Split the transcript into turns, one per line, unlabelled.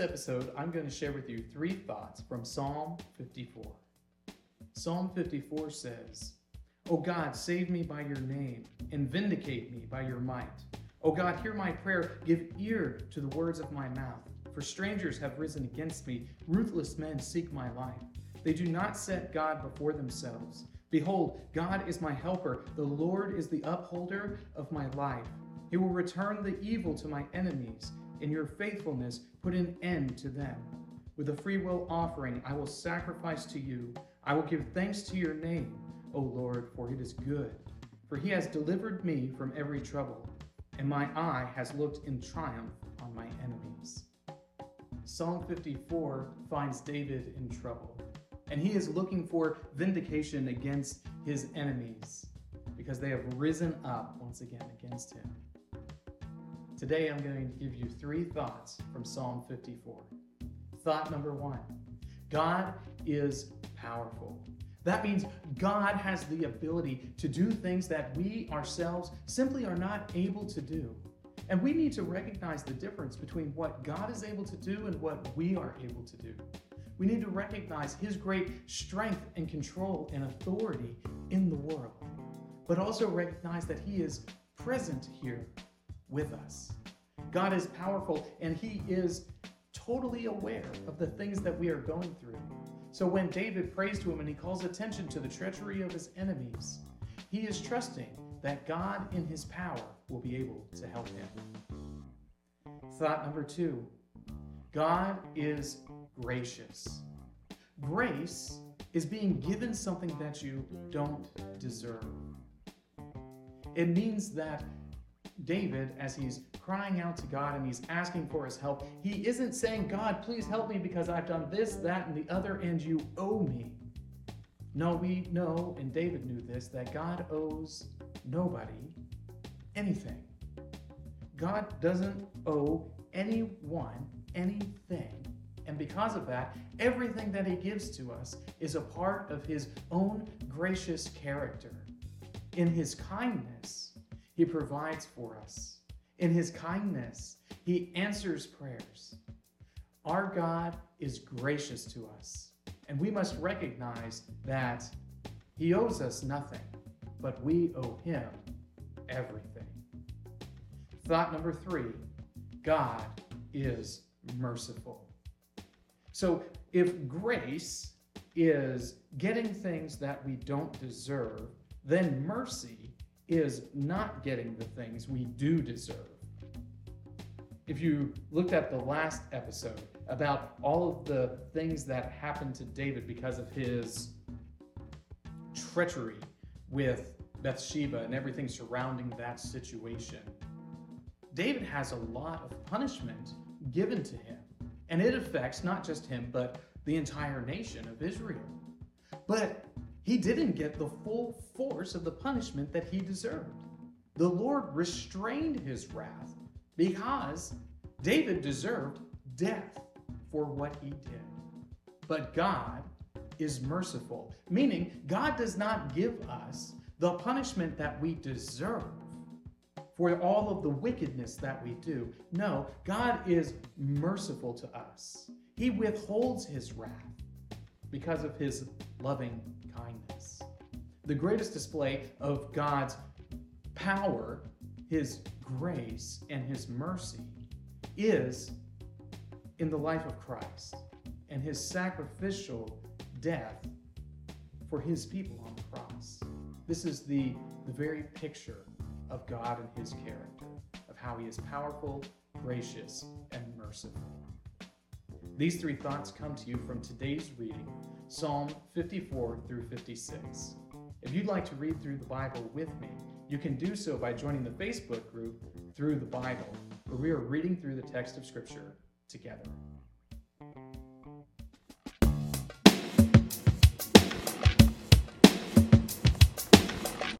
this episode, I'm going to share with you three thoughts from Psalm 54. Psalm 54 says, O God, save me by your name and vindicate me by your might. O God, hear my prayer, give ear to the words of my mouth. For strangers have risen against me, ruthless men seek my life. They do not set God before themselves. Behold, God is my helper, the Lord is the upholder of my life. He will return the evil to my enemies. In your faithfulness, put an end to them. With a freewill offering, I will sacrifice to you. I will give thanks to your name, O Lord, for it is good. For he has delivered me from every trouble, and my eye has looked in triumph on my enemies. Psalm 54 finds David in trouble, and he is looking for vindication against his enemies because they have risen up once again against him. Today I'm going to give you three thoughts from Psalm 54. Thought number one God is powerful. That means God has the ability to do things that we ourselves simply are not able to do. And we need to recognize the difference between what God is able to do and what we are able to do. We need to recognize His great strength and control and authority in the world, but also recognize that He is present here with us. God is powerful and He is totally aware of the things that we are going through. So when David prays to Him and he calls attention to the treachery of his enemies, he is trusting that God in His power will be able to help him. Thought number two God is gracious. Grace is being given something that you don't deserve. It means that David, as he's crying out to God and he's asking for his help, he isn't saying, God, please help me because I've done this, that, and the other, and you owe me. No, we know, and David knew this, that God owes nobody anything. God doesn't owe anyone anything. And because of that, everything that He gives to us is a part of His own gracious character. In His kindness, He provides for us. In His kindness, He answers prayers. Our God is gracious to us, and we must recognize that He owes us nothing, but we owe Him everything. Thought number three God is merciful. So if grace is getting things that we don't deserve, then mercy is not getting the things we do deserve. If you looked at the last episode about all of the things that happened to David because of his treachery with Bathsheba and everything surrounding that situation, David has a lot of punishment given to him. And it affects not just him, but the entire nation of Israel. But he didn't get the full force of the punishment that he deserved. The Lord restrained his wrath because David deserved death for what he did. But God is merciful, meaning God does not give us the punishment that we deserve for all of the wickedness that we do. No, God is merciful to us. He withholds his wrath because of his loving kindness. The greatest display of God's power, his grace, and his mercy is in the life of Christ and his sacrificial death for his people on the cross. This is the, the very picture of God and his character, of how he is powerful, gracious, and merciful. These three thoughts come to you from today's reading, Psalm 54 through 56. If you'd like to read through the Bible with me, you can do so by joining the Facebook group Through the Bible, where we are reading through the text of Scripture together.